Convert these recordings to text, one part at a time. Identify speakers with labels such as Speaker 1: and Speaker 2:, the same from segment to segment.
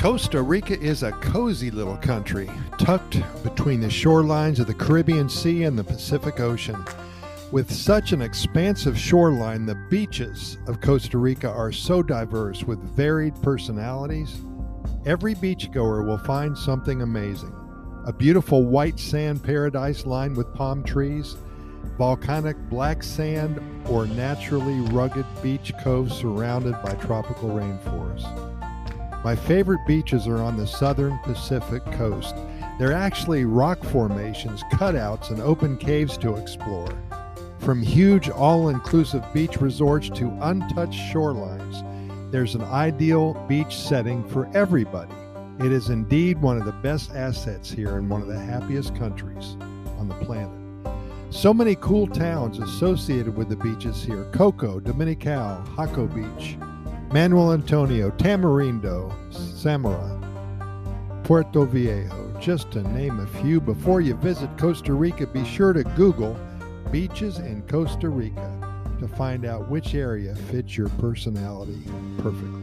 Speaker 1: Costa Rica is a cozy little country tucked between the shorelines of the Caribbean Sea and the Pacific Ocean. With such an expansive shoreline, the beaches of Costa Rica are so diverse with varied personalities. Every beachgoer will find something amazing a beautiful white sand paradise lined with palm trees, volcanic black sand, or naturally rugged beach coves surrounded by tropical rainforests. My favorite beaches are on the southern Pacific coast. They're actually rock formations, cutouts, and open caves to explore. From huge all inclusive beach resorts to untouched shorelines, there's an ideal beach setting for everybody. It is indeed one of the best assets here in one of the happiest countries on the planet. So many cool towns associated with the beaches here Coco, Dominical, Jaco Beach, Manuel Antonio, Tamarindo, Samara, Puerto Viejo, just to name a few. Before you visit Costa Rica, be sure to Google beaches in Costa Rica to find out which area fits your personality perfectly.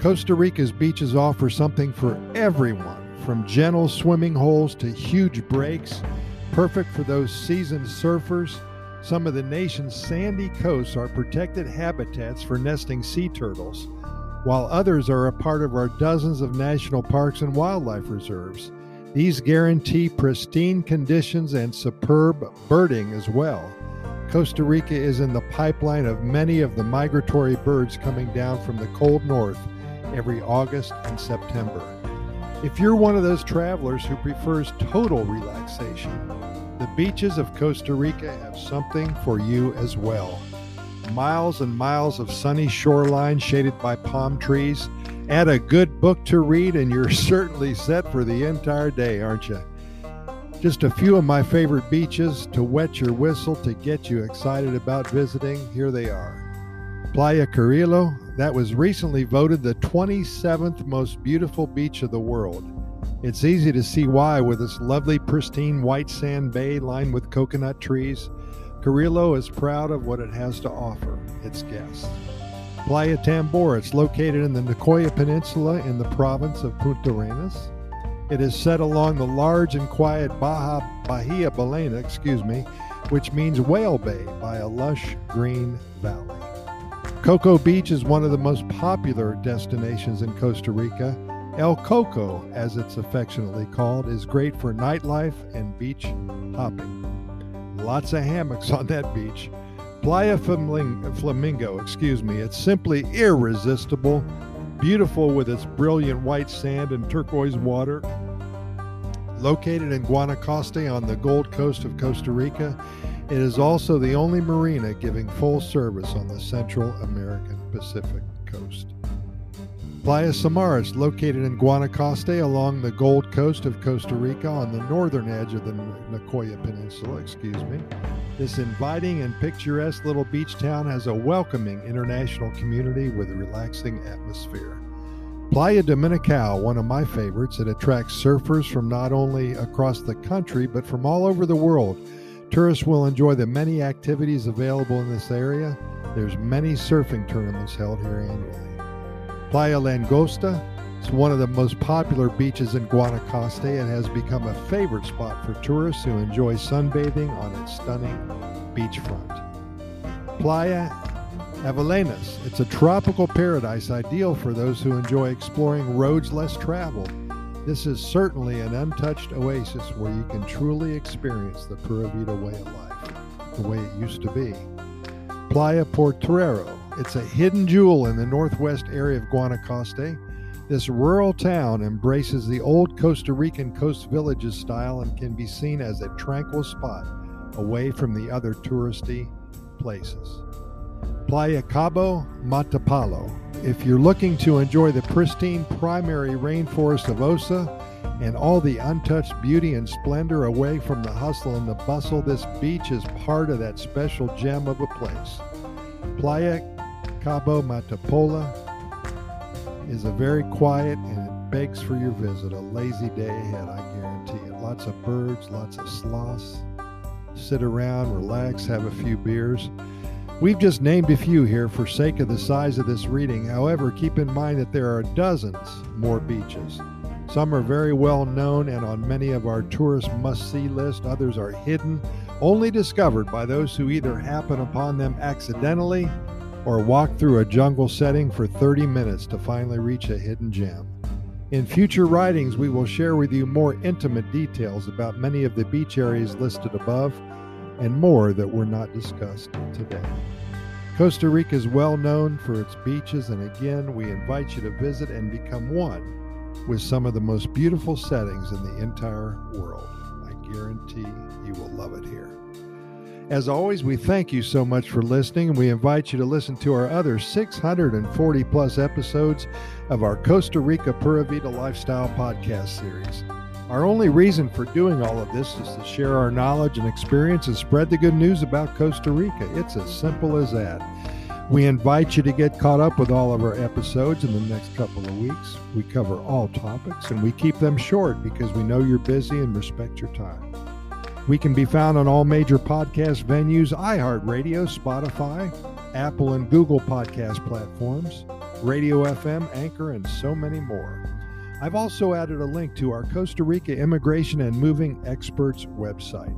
Speaker 1: Costa Rica's beaches offer something for everyone, from gentle swimming holes to huge breaks, perfect for those seasoned surfers some of the nation's sandy coasts are protected habitats for nesting sea turtles, while others are a part of our dozens of national parks and wildlife reserves. These guarantee pristine conditions and superb birding as well. Costa Rica is in the pipeline of many of the migratory birds coming down from the cold north every August and September. If you're one of those travelers who prefers total relaxation, the beaches of Costa Rica have something for you as well. Miles and miles of sunny shoreline shaded by palm trees. Add a good book to read, and you're certainly set for the entire day, aren't you? Just a few of my favorite beaches to wet your whistle to get you excited about visiting. Here they are Playa Carrillo, that was recently voted the 27th most beautiful beach of the world. It's easy to see why, with its lovely, pristine white sand bay lined with coconut trees. Carrillo is proud of what it has to offer its guests. Playa Tambor, it's located in the Nicoya Peninsula in the province of Puntarenas. It is set along the large and quiet Baja Bahia Ballena, excuse me, which means whale bay by a lush green valley. Coco Beach is one of the most popular destinations in Costa Rica El Coco, as it's affectionately called, is great for nightlife and beach hopping. Lots of hammocks on that beach. Playa Flamingo, excuse me, it's simply irresistible, beautiful with its brilliant white sand and turquoise water. Located in Guanacaste on the Gold Coast of Costa Rica, it is also the only marina giving full service on the Central American Pacific coast. Playa Samaras, located in Guanacaste along the Gold Coast of Costa Rica on the northern edge of the Nicoya Peninsula, excuse me. This inviting and picturesque little beach town has a welcoming international community with a relaxing atmosphere. Playa Dominical, one of my favorites, it attracts surfers from not only across the country but from all over the world. Tourists will enjoy the many activities available in this area. There's many surfing tournaments held here annually. Playa Langosta is one of the most popular beaches in Guanacaste and has become a favorite spot for tourists who enjoy sunbathing on its stunning beachfront. Playa Avellanas, it's a tropical paradise ideal for those who enjoy exploring roads less traveled. This is certainly an untouched oasis where you can truly experience the Pura Vida way of life, the way it used to be. Playa Potrero, it's a hidden jewel in the northwest area of Guanacaste. This rural town embraces the old Costa Rican coast villages style and can be seen as a tranquil spot away from the other touristy places. Playa Cabo Matapalo. If you're looking to enjoy the pristine primary rainforest of Osa and all the untouched beauty and splendor away from the hustle and the bustle, this beach is part of that special gem of a place. Playa Cabo Matapalo is a very quiet and it begs for your visit. A lazy day ahead, I guarantee it. Lots of birds, lots of sloths. Sit around, relax, have a few beers. We've just named a few here for sake of the size of this reading. However, keep in mind that there are dozens more beaches. Some are very well known and on many of our tourist must see list. Others are hidden, only discovered by those who either happen upon them accidentally or walk through a jungle setting for 30 minutes to finally reach a hidden gem. In future writings, we will share with you more intimate details about many of the beach areas listed above and more that were not discussed today. Costa Rica is well known for its beaches, and again, we invite you to visit and become one with some of the most beautiful settings in the entire world. I guarantee you will love it here. As always, we thank you so much for listening, and we invite you to listen to our other 640 plus episodes of our Costa Rica Pura Vida Lifestyle podcast series. Our only reason for doing all of this is to share our knowledge and experience and spread the good news about Costa Rica. It's as simple as that. We invite you to get caught up with all of our episodes in the next couple of weeks. We cover all topics and we keep them short because we know you're busy and respect your time. We can be found on all major podcast venues iHeartRadio, Spotify, Apple and Google podcast platforms, Radio FM, Anchor, and so many more. I've also added a link to our Costa Rica Immigration and Moving Experts website.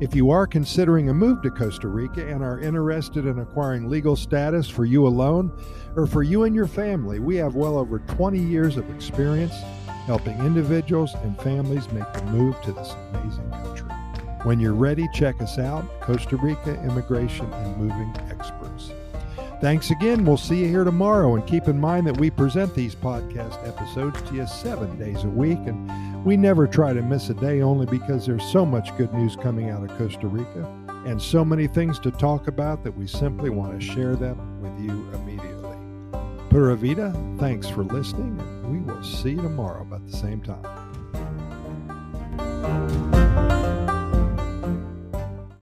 Speaker 1: If you are considering a move to Costa Rica and are interested in acquiring legal status for you alone or for you and your family, we have well over 20 years of experience helping individuals and families make the move to this amazing country. When you're ready, check us out Costa Rica Immigration and Moving Experts. Thanks again. We'll see you here tomorrow. And keep in mind that we present these podcast episodes to you seven days a week. And we never try to miss a day only because there's so much good news coming out of Costa Rica and so many things to talk about that we simply want to share them with you immediately. Pura Vida, thanks for listening. And we will see you tomorrow about the same time.